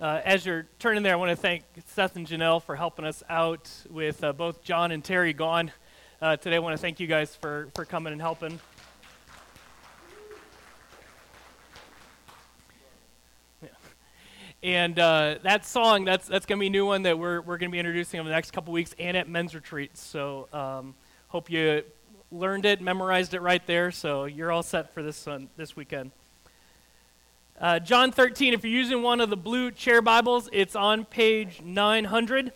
Uh, as you're turning there, I want to thank Seth and Janelle for helping us out with uh, both John and Terry gone uh, today. I want to thank you guys for, for coming and helping. And uh, that song, that's, that's going to be a new one that we're, we're going to be introducing over the next couple weeks and at men's retreats. So um, hope you learned it, memorized it right there. So you're all set for this, one, this weekend. Uh, John 13, if you're using one of the blue chair Bibles, it's on page 900.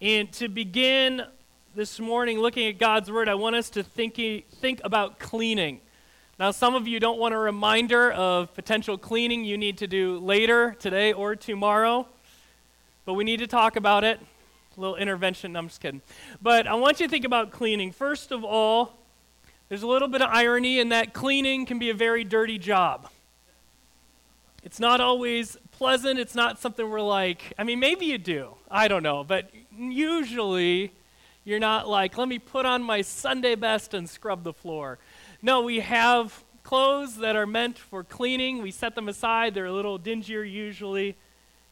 And to begin this morning looking at God's Word, I want us to think, think about cleaning. Now, some of you don't want a reminder of potential cleaning you need to do later, today, or tomorrow, but we need to talk about it. A little intervention, no, I'm just kidding. But I want you to think about cleaning. First of all, there's a little bit of irony in that cleaning can be a very dirty job. It's not always pleasant. It's not something we're like, I mean, maybe you do. I don't know. But usually, you're not like, let me put on my Sunday best and scrub the floor. No, we have clothes that are meant for cleaning. We set them aside. They're a little dingier usually.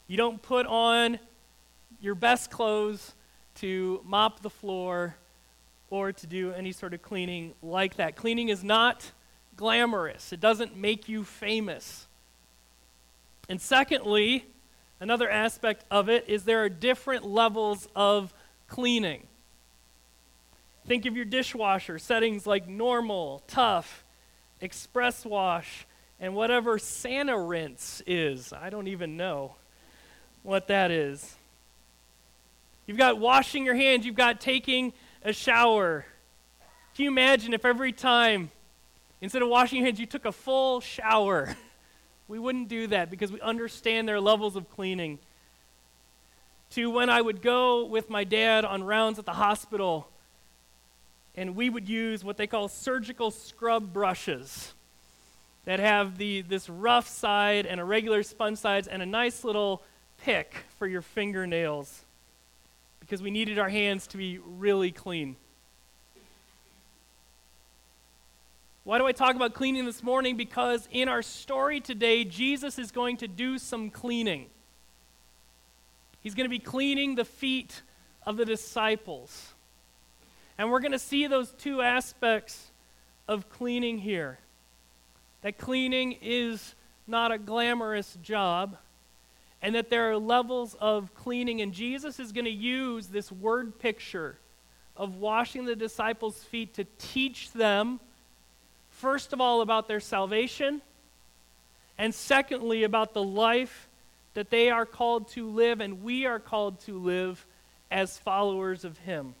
You don't put on your best clothes to mop the floor or to do any sort of cleaning like that. Cleaning is not glamorous, it doesn't make you famous. And secondly, another aspect of it is there are different levels of cleaning. Think of your dishwasher settings like normal, tough, express wash, and whatever Sani Rinse is. I don't even know what that is. You've got washing your hands, you've got taking a shower. Can you imagine if every time, instead of washing your hands, you took a full shower? We wouldn't do that because we understand their levels of cleaning. To when I would go with my dad on rounds at the hospital, and we would use what they call surgical scrub brushes that have the, this rough side and a regular sponge sides and a nice little pick for your fingernails because we needed our hands to be really clean. Why do I talk about cleaning this morning? Because in our story today, Jesus is going to do some cleaning. He's going to be cleaning the feet of the disciples. And we're going to see those two aspects of cleaning here. That cleaning is not a glamorous job, and that there are levels of cleaning. And Jesus is going to use this word picture of washing the disciples' feet to teach them, first of all, about their salvation, and secondly, about the life that they are called to live and we are called to live as followers of Him.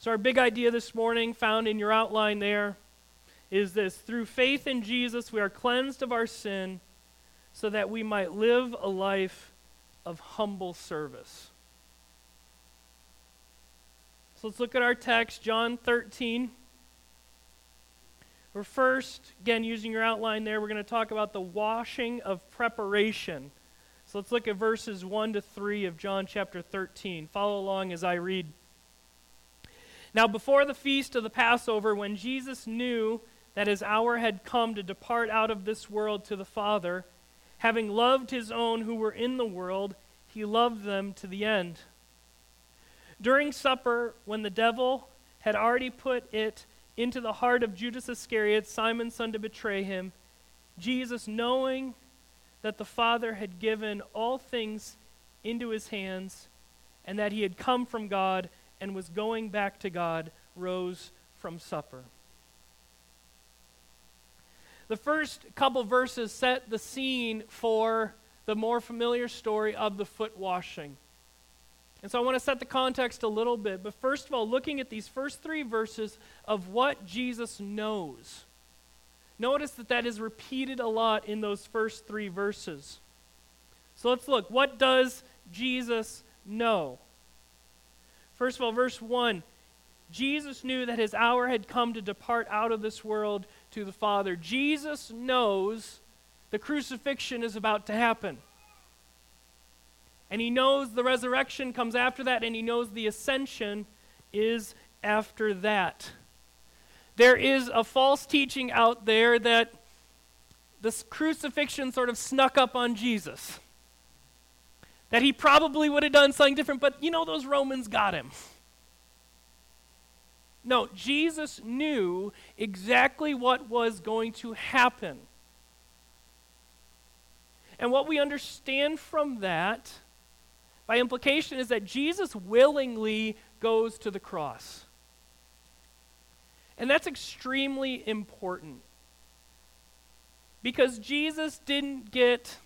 So, our big idea this morning, found in your outline there, is this through faith in Jesus, we are cleansed of our sin so that we might live a life of humble service. So let's look at our text, John 13. We're first, again, using your outline there, we're going to talk about the washing of preparation. So let's look at verses 1 to 3 of John chapter 13. Follow along as I read. Now, before the feast of the Passover, when Jesus knew that his hour had come to depart out of this world to the Father, Having loved his own who were in the world, he loved them to the end. During supper, when the devil had already put it into the heart of Judas Iscariot, Simon's son, to betray him, Jesus, knowing that the Father had given all things into his hands, and that he had come from God and was going back to God, rose from supper. The first couple verses set the scene for the more familiar story of the foot washing. And so I want to set the context a little bit. But first of all, looking at these first three verses of what Jesus knows. Notice that that is repeated a lot in those first three verses. So let's look. What does Jesus know? First of all, verse 1 Jesus knew that his hour had come to depart out of this world to the Father. Jesus knows the crucifixion is about to happen. And he knows the resurrection comes after that, and he knows the ascension is after that. There is a false teaching out there that this crucifixion sort of snuck up on Jesus. That he probably would have done something different, but you know, those Romans got him. No, Jesus knew exactly what was going to happen. And what we understand from that, by implication, is that Jesus willingly goes to the cross. And that's extremely important. Because Jesus didn't get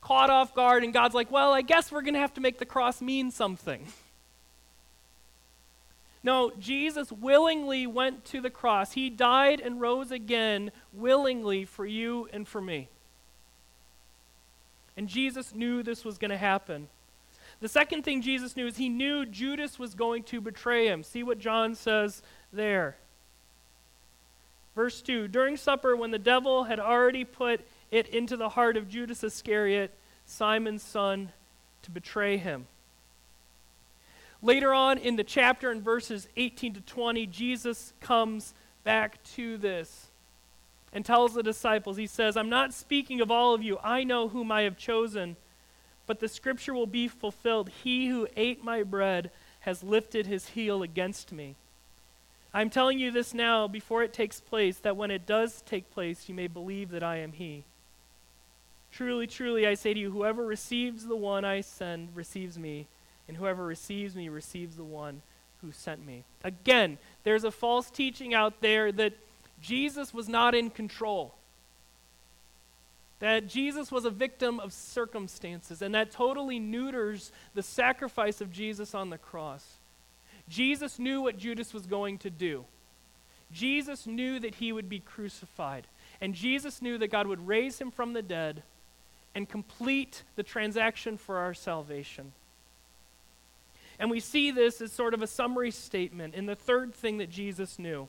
caught off guard, and God's like, well, I guess we're going to have to make the cross mean something. No, Jesus willingly went to the cross. He died and rose again willingly for you and for me. And Jesus knew this was going to happen. The second thing Jesus knew is he knew Judas was going to betray him. See what John says there. Verse 2 During supper, when the devil had already put it into the heart of Judas Iscariot, Simon's son, to betray him. Later on in the chapter, in verses 18 to 20, Jesus comes back to this and tells the disciples, He says, I'm not speaking of all of you. I know whom I have chosen, but the scripture will be fulfilled. He who ate my bread has lifted his heel against me. I'm telling you this now before it takes place, that when it does take place, you may believe that I am He. Truly, truly, I say to you, whoever receives the one I send receives me and whoever receives me receives the one who sent me. Again, there's a false teaching out there that Jesus was not in control. That Jesus was a victim of circumstances, and that totally neuters the sacrifice of Jesus on the cross. Jesus knew what Judas was going to do. Jesus knew that he would be crucified. And Jesus knew that God would raise him from the dead and complete the transaction for our salvation. And we see this as sort of a summary statement in the third thing that Jesus knew.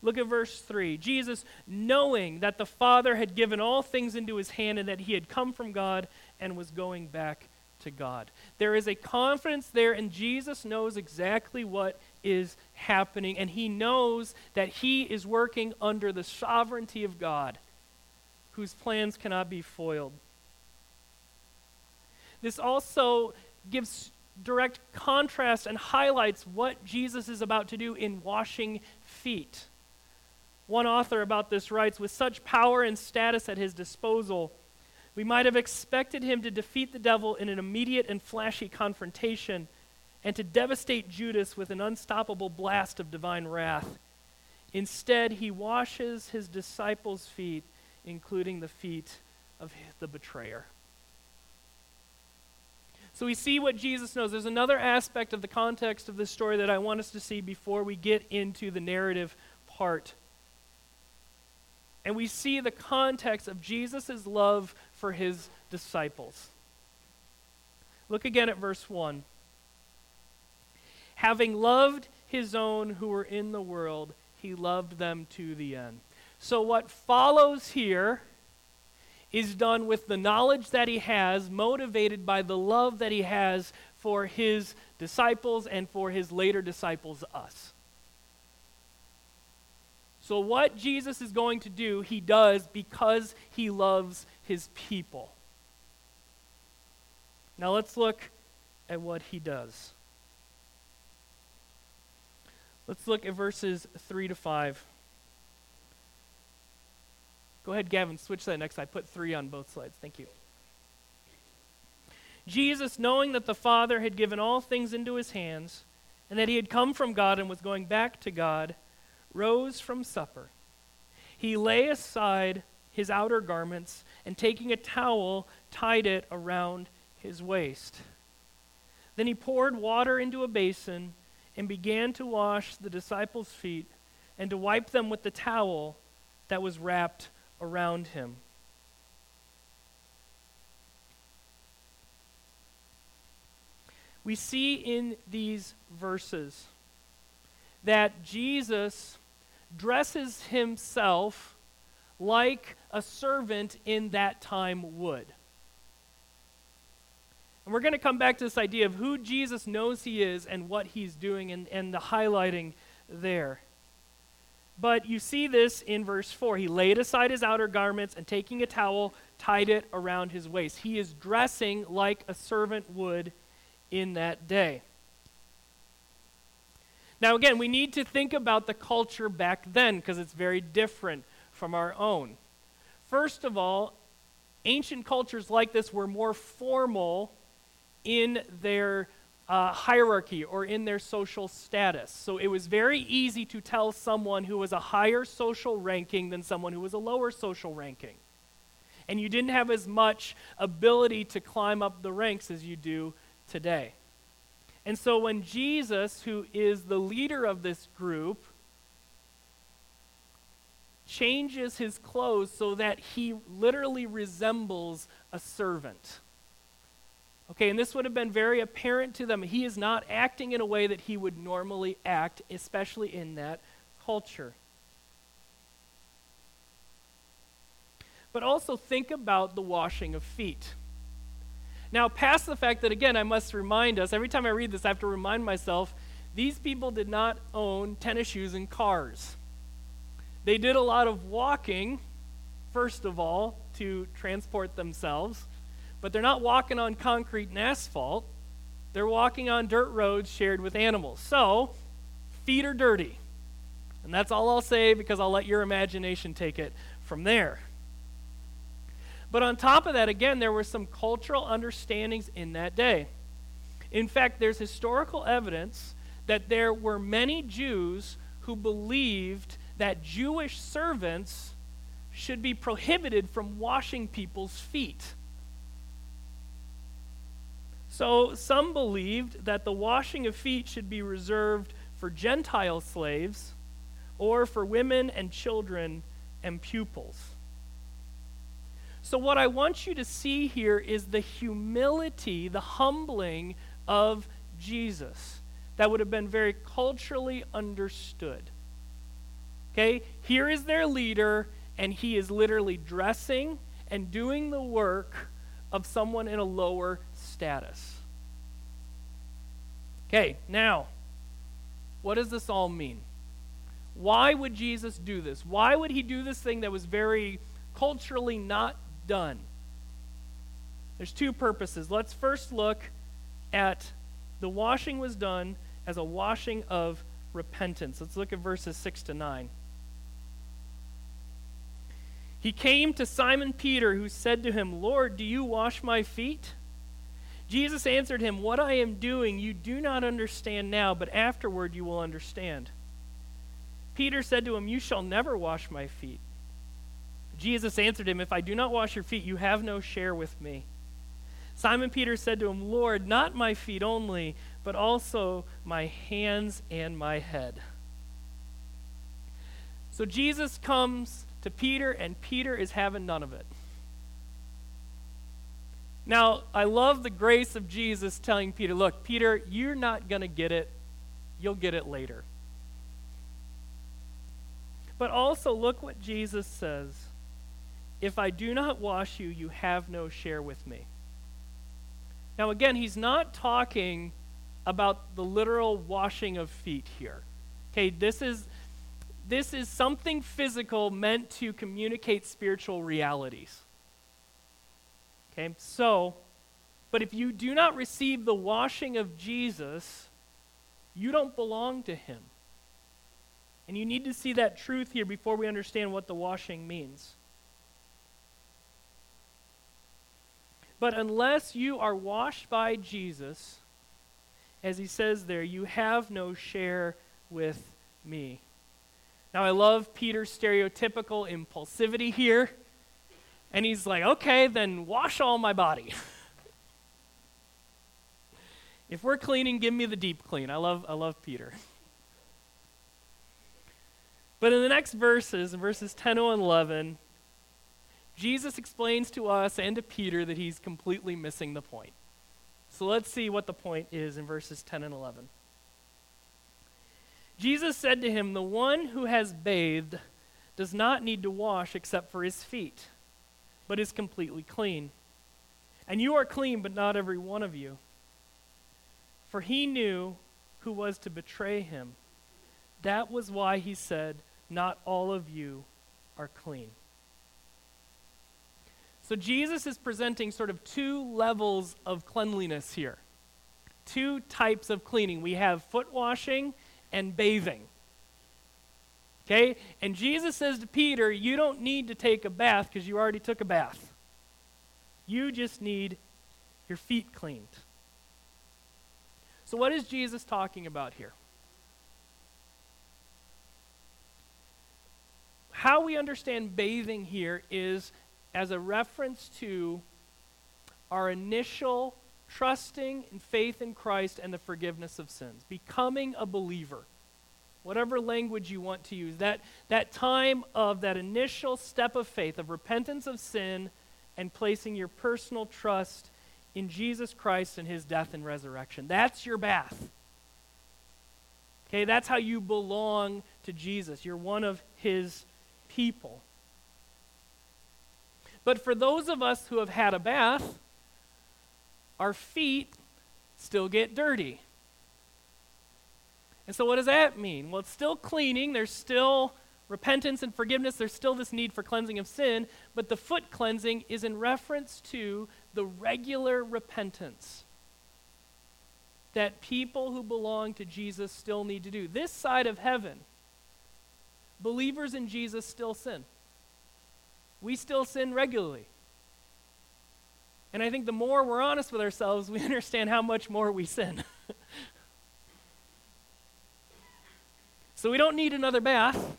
Look at verse 3. Jesus, knowing that the Father had given all things into his hand and that he had come from God and was going back to God. There is a confidence there, and Jesus knows exactly what is happening, and he knows that he is working under the sovereignty of God, whose plans cannot be foiled. This also gives direct contrast and highlights what Jesus is about to do in washing feet. One author about this writes With such power and status at his disposal, we might have expected him to defeat the devil in an immediate and flashy confrontation and to devastate Judas with an unstoppable blast of divine wrath. Instead, he washes his disciples' feet, including the feet of the betrayer. So we see what Jesus knows. There's another aspect of the context of this story that I want us to see before we get into the narrative part. And we see the context of Jesus' love for his disciples. Look again at verse 1. Having loved his own who were in the world, he loved them to the end. So, what follows here is done with the knowledge that he has, motivated by the love that he has for his disciples and for his later disciples, us. So, what Jesus is going to do, he does because he loves his people. Now, let's look at what he does. Let's look at verses 3 to 5. Go ahead, Gavin, switch that next. I put three on both slides. Thank you. Jesus, knowing that the Father had given all things into his hands, and that he had come from God and was going back to God, rose from supper. He lay aside his outer garments, and taking a towel, tied it around his waist. Then he poured water into a basin and began to wash the disciples' feet and to wipe them with the towel that was wrapped around him. We see in these verses that Jesus dresses himself like a servant in that time would. And we're going to come back to this idea of who Jesus knows he is and what he's doing and, and the highlighting there. But you see this in verse 4. He laid aside his outer garments and taking a towel, tied it around his waist. He is dressing like a servant would in that day. Now, again, we need to think about the culture back then because it's very different from our own. First of all, ancient cultures like this were more formal in their uh, hierarchy or in their social status. So it was very easy to tell someone who was a higher social ranking than someone who was a lower social ranking. And you didn't have as much ability to climb up the ranks as you do today. And so when Jesus, who is the leader of this group, changes his clothes so that he literally resembles a servant Okay, and this would have been very apparent to them. He is not acting in a way that he would normally act, especially in that culture. But also think about the washing of feet. Now, past the fact that, again, I must remind us, every time I read this, I have to remind myself these people did not own tennis shoes and cars. They did a lot of walking, first of all, to transport themselves but they're not walking on concrete and asphalt. They're walking on dirt roads shared with animals. So, feet are dirty. And that's all I'll say because I'll let your imagination take it from there. But on top of that, again, there were some cultural understandings in that day. In fact, there's historical evidence that there were many Jews who believed that Jewish servants should be prohibited from washing people's feet. So some believed that the washing of feet should be reserved for Gentile slaves or for women and children and pupils. So, what I want you to see here is the humility, the humbling of Jesus that would have been very culturally understood. Okay, here is their leader, and he is literally dressing and doing the work of someone in a lower status. Okay, now, what does this all mean? Why would Jesus do this? Why would he do this thing that was very culturally not done? There's two purposes. Let's first look at the washing was done as a washing of repentance. Let's look at verses 6 to 9. He came to Simon Peter, who said to him, Lord, do you wash my feet? Jesus answered him, What I am doing you do not understand now, but afterward you will understand. Peter said to him, You shall never wash my feet. Jesus answered him, If I do not wash your feet, you have no share with me. Simon Peter said to him, Lord, not my feet only, but also my hands and my head. So Jesus comes to Peter, and Peter is having none of it. Now, I love the grace of Jesus telling Peter, look, Peter, you're not going to get it. You'll get it later. But also, look what Jesus says If I do not wash you, you have no share with me. Now, again, he's not talking about the literal washing of feet here. Okay, this is this is something physical meant to communicate spiritual realities. Okay, so, but if you do not receive the washing of Jesus, you don't belong to him. And you need to see that truth here before we understand what the washing means. But unless you are washed by Jesus, as he says there, you have no share with me. Now, I love Peter's stereotypical impulsivity here. And he's like, okay, then wash all my body. if we're cleaning, give me the deep clean. I love, I love Peter. But in the next verses, in verses 10 and 11, Jesus explains to us and to Peter that he's completely missing the point. So let's see what the point is in verses 10 and 11. Jesus said to him, The one who has bathed does not need to wash except for his feet, but is completely clean. And you are clean, but not every one of you. For he knew who was to betray him. That was why he said, not all of you are clean. So Jesus is presenting sort of two levels of cleanliness here. Two types of cleaning. We have foot washing and bathing. Okay? And Jesus says to Peter, You don't need to take a bath because you already took a bath. You just need your feet cleaned. So, what is Jesus talking about here? How we understand bathing here is as a reference to our initial trusting and faith in Christ and the forgiveness of sins, becoming a believer. Whatever language you want to use, that, that time of that initial step of faith, of repentance of sin, and placing your personal trust in Jesus Christ and his death and resurrection. That's your bath. Okay, that's how you belong to Jesus. You're one of his people. But for those of us who have had a bath, our feet still get dirty. And so, what does that mean? Well, it's still cleaning. There's still repentance and forgiveness. There's still this need for cleansing of sin. But the foot cleansing is in reference to the regular repentance that people who belong to Jesus still need to do. This side of heaven, believers in Jesus still sin. We still sin regularly. And I think the more we're honest with ourselves, we understand how much more we sin. so we don't need another bath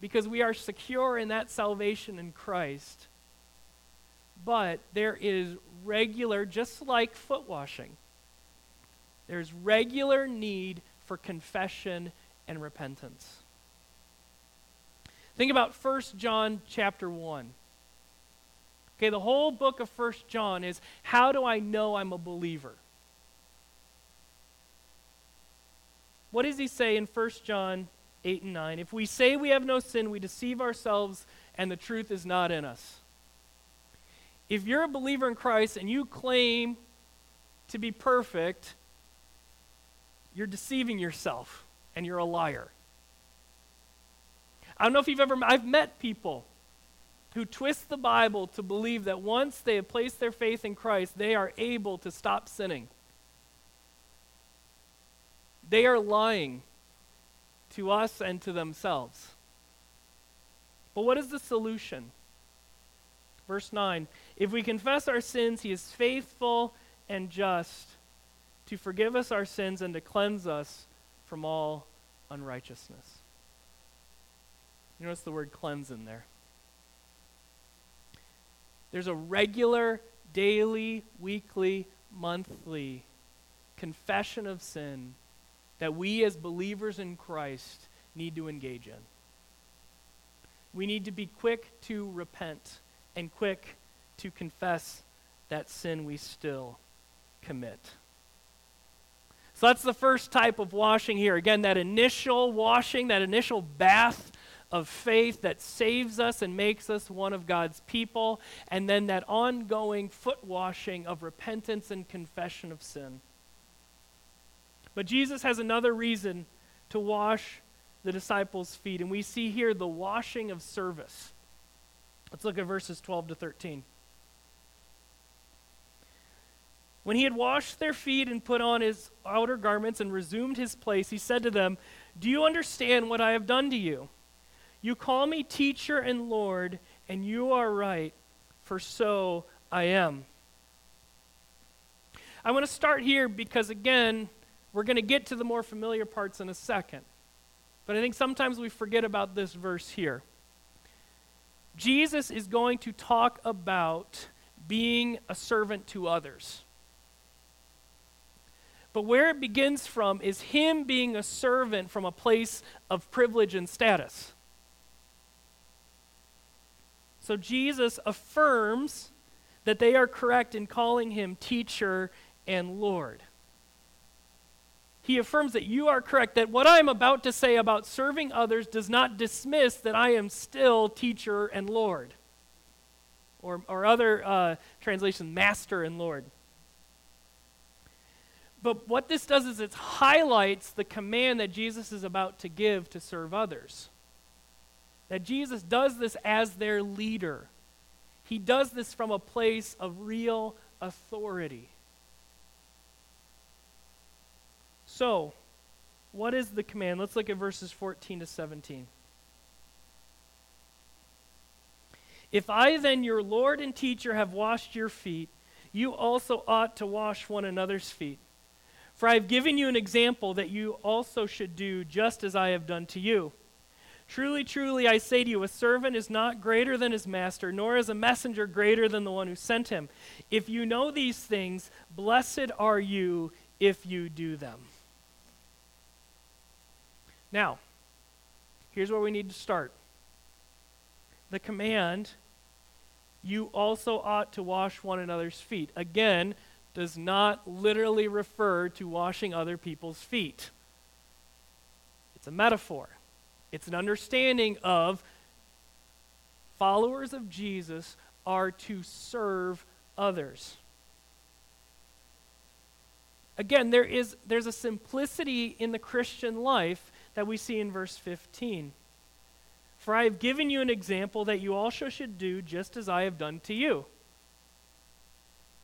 because we are secure in that salvation in Christ. But there is regular, just like foot washing, there's regular need for confession and repentance. Think about 1 John chapter 1. Okay, the whole book of 1 John is how do I know I'm a believer? What does he say in 1 John 8 and 9? If we say we have no sin, we deceive ourselves and the truth is not in us. If you're a believer in Christ and you claim to be perfect, you're deceiving yourself and you're a liar. I don't know if you've ever, I've met people who twist the Bible to believe that once they have placed their faith in Christ, they are able to stop sinning. They are lying to us and to themselves. But what is the solution? Verse 9 If we confess our sins, he is faithful and just to forgive us our sins and to cleanse us from all unrighteousness. You notice the word cleanse in there. There's a regular, daily, weekly, monthly confession of sin that we as believers in Christ need to engage in. We need to be quick to repent and quick to confess that sin we still commit. So that's the first type of washing here. Again, that initial washing, that initial bath of faith that saves us and makes us one of God's people, and then that ongoing foot washing of repentance and confession of sin. But Jesus has another reason to wash the disciples' feet, and we see here the washing of service. Let's look at verses 12 to 13. When he had washed their feet and put on his outer garments and resumed his place, he said to them, Do you understand what I have done to you? You call me teacher and Lord, and you are right, for so I am. I want to start here because, again, we're going to get to the more familiar parts in a second. But I think sometimes we forget about this verse here. Jesus is going to talk about being a servant to others. But where it begins from is him being a servant from a place of privilege and status. So Jesus affirms that they are correct in calling him teacher and Lord. He affirms that you are correct, that what I am about to say about serving others does not dismiss that I am still teacher and Lord. Or, or other uh, translations, master and Lord. But what this does is it highlights the command that Jesus is about to give to serve others. That Jesus does this as their leader. He does this from a place of real authority. So, what is the command? Let's look at verses 14 to 17. If I then, your Lord and teacher, have washed your feet, you also ought to wash one another's feet. For I have given you an example that you also should do just as I have done to you. Truly, truly, I say to you, a servant is not greater than his master, nor is a messenger greater than the one who sent him. If you know these things, blessed are you if you do them. Now, here's where we need to start. The command, you also ought to wash one another's feet, again, does not literally refer to washing other people's feet. It's a metaphor. It's an understanding of followers of Jesus are to serve others. Again, there is there's a simplicity in the Christian life that we see in verse 15. For I have given you an example that you also should do just as I have done to you.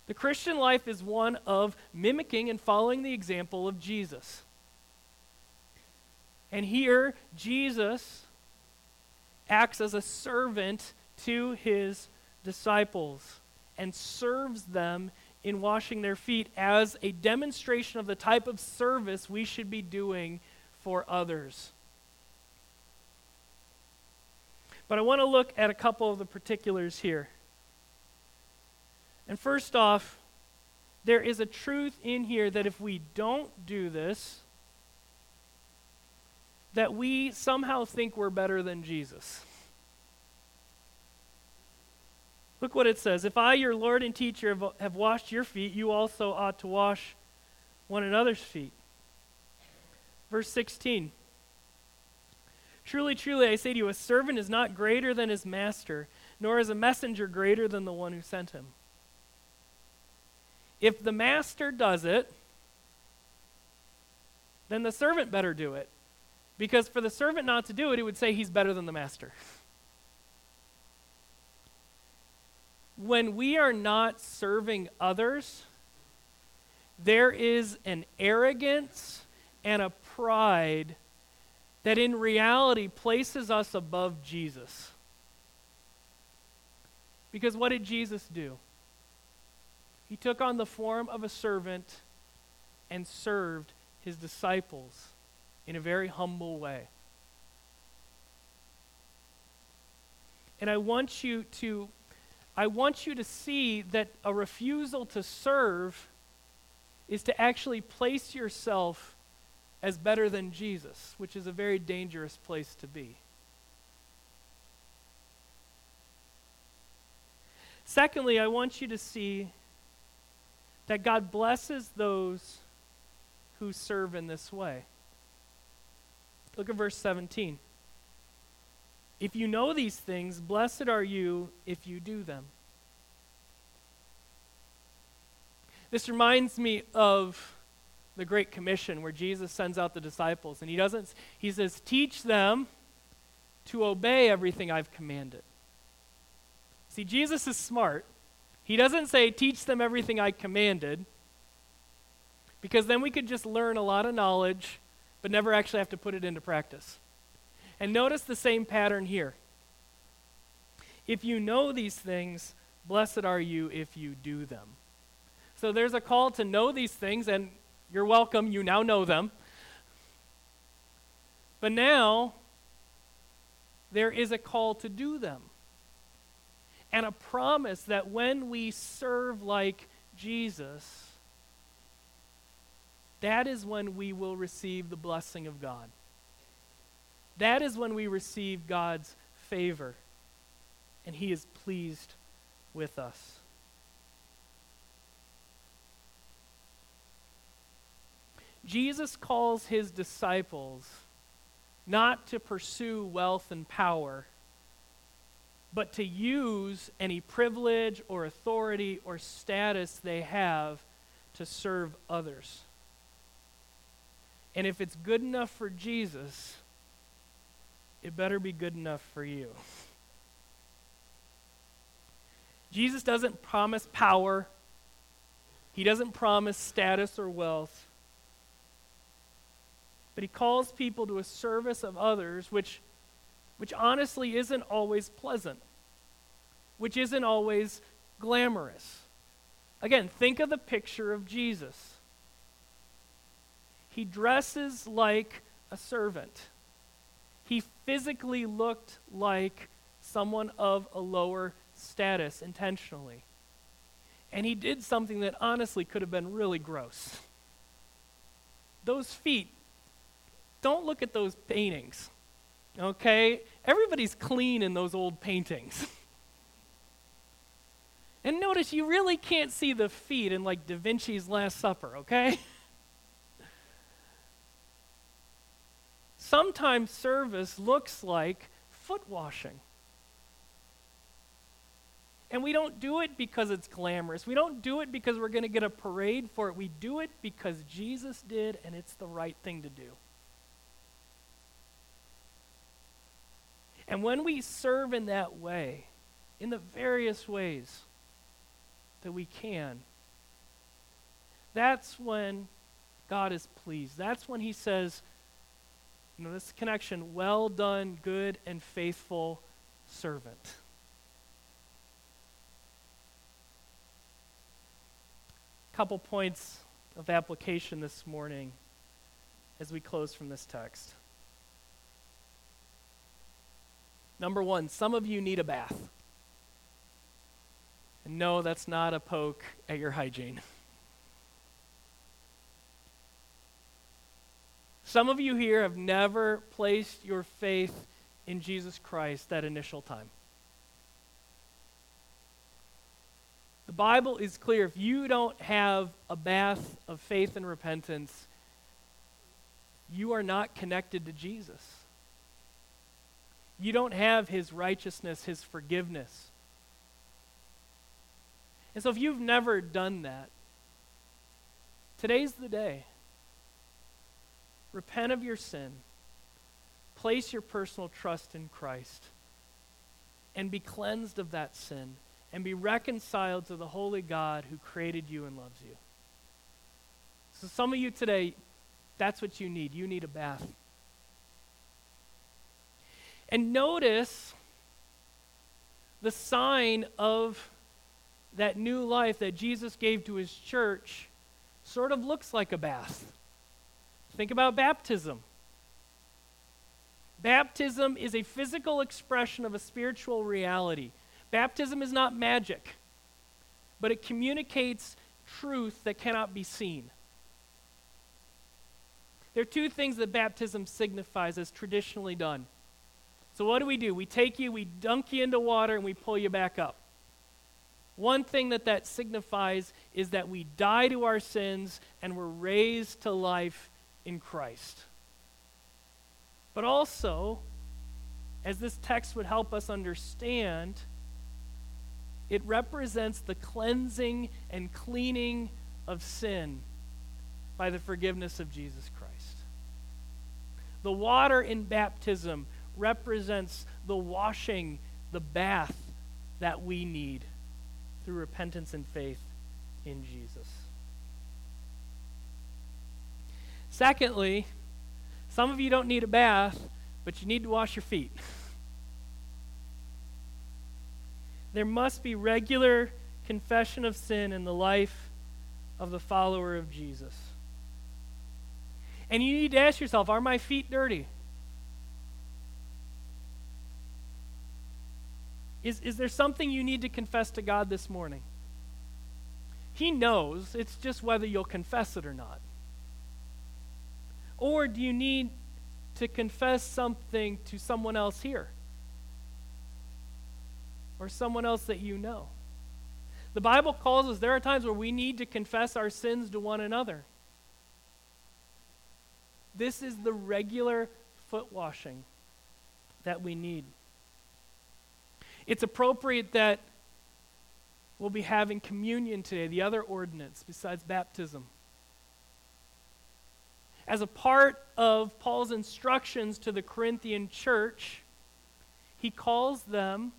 The Christian life is one of mimicking and following the example of Jesus. And here, Jesus acts as a servant to his disciples and serves them in washing their feet as a demonstration of the type of service we should be doing for others. But I want to look at a couple of the particulars here. And first off, there is a truth in here that if we don't do this, that we somehow think we're better than Jesus. Look what it says. If I, your Lord and teacher, have washed your feet, you also ought to wash one another's feet. Verse 16. Truly, truly, I say to you, a servant is not greater than his master, nor is a messenger greater than the one who sent him. If the master does it, then the servant better do it. Because for the servant not to do it, it would say he's better than the master. When we are not serving others, there is an arrogance and a pride that in reality places us above Jesus. Because what did Jesus do? He took on the form of a servant and served his disciples in a very humble way. And I want you to I want you to see that a refusal to serve is to actually place yourself as better than Jesus, which is a very dangerous place to be. Secondly, I want you to see that God blesses those who serve in this way. Look at verse 17. If you know these things, blessed are you if you do them. This reminds me of the Great Commission where Jesus sends out the disciples and he doesn't he says teach them to obey everything I've commanded. See Jesus is smart. He doesn't say teach them everything I commanded because then we could just learn a lot of knowledge but never actually have to put it into practice. And notice the same pattern here. If you know these things, blessed are you if you do them. So there's a call to know these things, and you're welcome, you now know them. But now, there is a call to do them. And a promise that when we serve like Jesus, that is when we will receive the blessing of God. That is when we receive God's favor, and He is pleased with us. Jesus calls his disciples not to pursue wealth and power, but to use any privilege or authority or status they have to serve others. And if it's good enough for Jesus, it better be good enough for you. Jesus doesn't promise power, He doesn't promise status or wealth. But He calls people to a service of others, which, which honestly isn't always pleasant, which isn't always glamorous. Again, think of the picture of Jesus. He dresses like a servant. He physically looked like someone of a lower status intentionally. And he did something that honestly could have been really gross. Those feet, don't look at those paintings, okay? Everybody's clean in those old paintings. and notice you really can't see the feet in like Da Vinci's Last Supper, okay? Sometimes service looks like foot washing. And we don't do it because it's glamorous. We don't do it because we're going to get a parade for it. We do it because Jesus did, and it's the right thing to do. And when we serve in that way, in the various ways that we can, that's when God is pleased. That's when He says, you know, this connection, well done, good and faithful servant. couple points of application this morning as we close from this text. Number one, some of you need a bath. And no, that's not a poke at your hygiene. Some of you here have never placed your faith in Jesus Christ that initial time. The Bible is clear. If you don't have a bath of faith and repentance, you are not connected to Jesus. You don't have his righteousness, his forgiveness. And so, if you've never done that, today's the day. Repent of your sin, place your personal trust in Christ, and be cleansed of that sin and be reconciled to the holy God who created you and loves you. So, some of you today, that's what you need. You need a bath. And notice the sign of that new life that Jesus gave to his church sort of looks like a bath. Think about baptism. Baptism is a physical expression of a spiritual reality. Baptism is not magic, but it communicates truth that cannot be seen. There are two things that baptism signifies as traditionally done. So, what do we do? We take you, we dunk you into water, and we pull you back up. One thing that that signifies is that we die to our sins and we're raised to life in Christ. But also, as this text would help us understand, it represents the cleansing and cleaning of sin by the forgiveness of Jesus Christ. The water in baptism represents the washing, the bath that we need through repentance and faith in Jesus. Secondly, some of you don't need a bath, but you need to wash your feet. There must be regular confession of sin in the life of the follower of Jesus. And you need to ask yourself are my feet dirty? Is, is there something you need to confess to God this morning? He knows, it's just whether you'll confess it or not. Or do you need to confess something to someone else here? or someone else that you know. The Bible calls us, there are times where we need to confess our sins to one another. This is the regular foot washing that we need. It's appropriate that we'll be having communion today, the other ordinance besides baptism. as a part of Paul's instructions to the Corinthian church, he calls them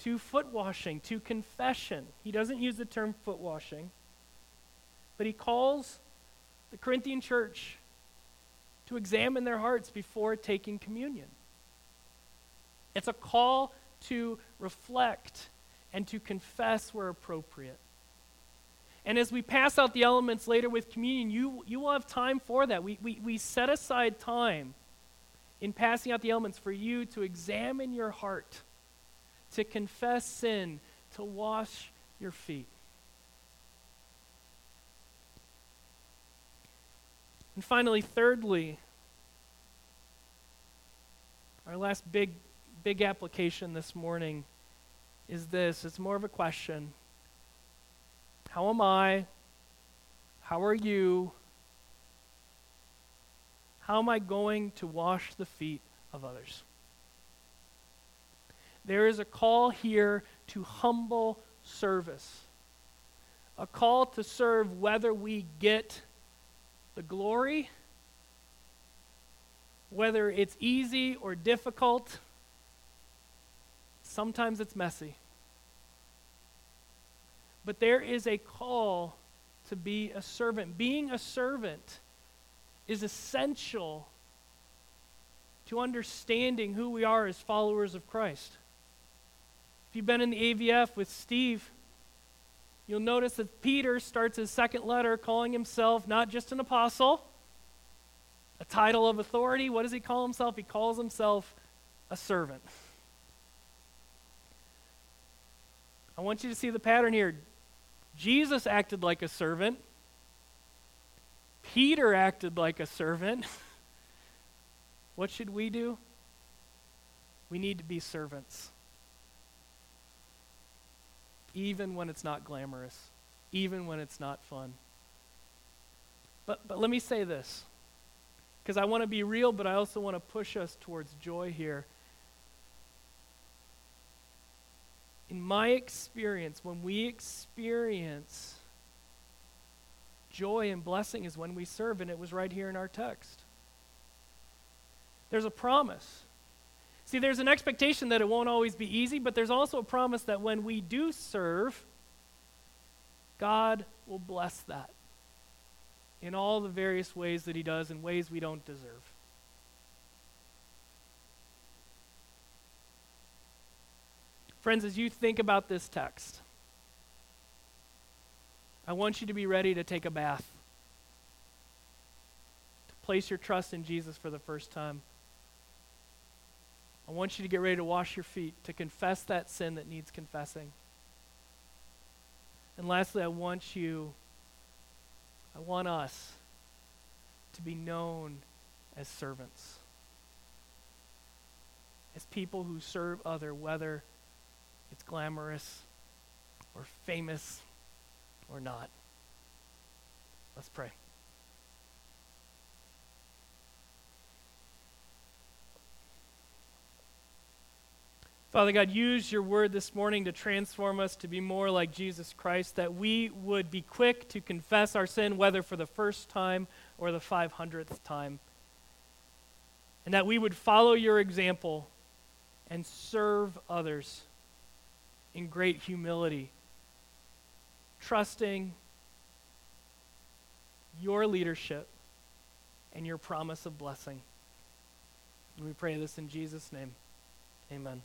to foot washing, to confession. He doesn't use the term foot washing, but he calls the Corinthian church to examine their hearts before taking communion. It's a call to reflect and to confess where appropriate. And as we pass out the elements later with communion, you, you will have time for that. We, we, we set aside time in passing out the elements for you to examine your heart, to confess sin, to wash your feet. And finally, thirdly, our last big, big application this morning is this it's more of a question. How am I? How are you? How am I going to wash the feet of others? There is a call here to humble service, a call to serve whether we get the glory, whether it's easy or difficult. Sometimes it's messy. But there is a call to be a servant. Being a servant is essential to understanding who we are as followers of Christ. If you've been in the ABF with Steve, you'll notice that Peter starts his second letter calling himself not just an apostle, a title of authority. What does he call himself? He calls himself a servant. I want you to see the pattern here. Jesus acted like a servant. Peter acted like a servant. what should we do? We need to be servants even when it's not glamorous, even when it's not fun. But, but let me say this, because I want to be real, but I also want to push us towards joy here. In my experience, when we experience joy and blessing is when we serve, and it was right here in our text. There's a promise. See, there's an expectation that it won't always be easy, but there's also a promise that when we do serve, God will bless that in all the various ways that He does, in ways we don't deserve. Friends, as you think about this text, I want you to be ready to take a bath, to place your trust in Jesus for the first time. I want you to get ready to wash your feet, to confess that sin that needs confessing. And lastly, I want you, I want us to be known as servants, as people who serve other, whether it's glamorous or famous or not. Let's pray. Father God, use your word this morning to transform us to be more like Jesus Christ, that we would be quick to confess our sin, whether for the first time or the 500th time. And that we would follow your example and serve others in great humility, trusting your leadership and your promise of blessing. And we pray this in Jesus' name. Amen.